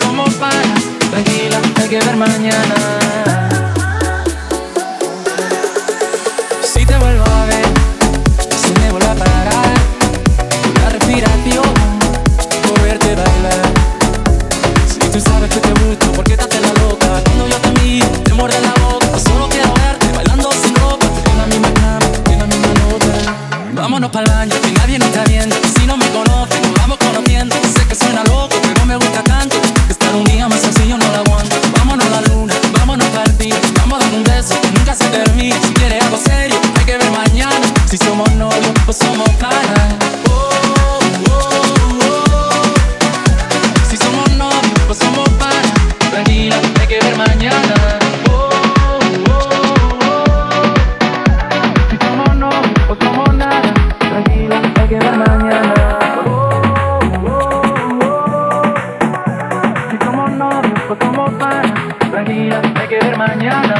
somos panas. Tranquila, hay que ver mañana. mí nadie no está viendo. Si no me conoce, nos vamos conociendo. Sé que suena loco, pero me gusta tanto. Que estar un día más sencillo no lo aguanto. Vámonos a la luna. fue como para, tranquila, hay que ver mañana.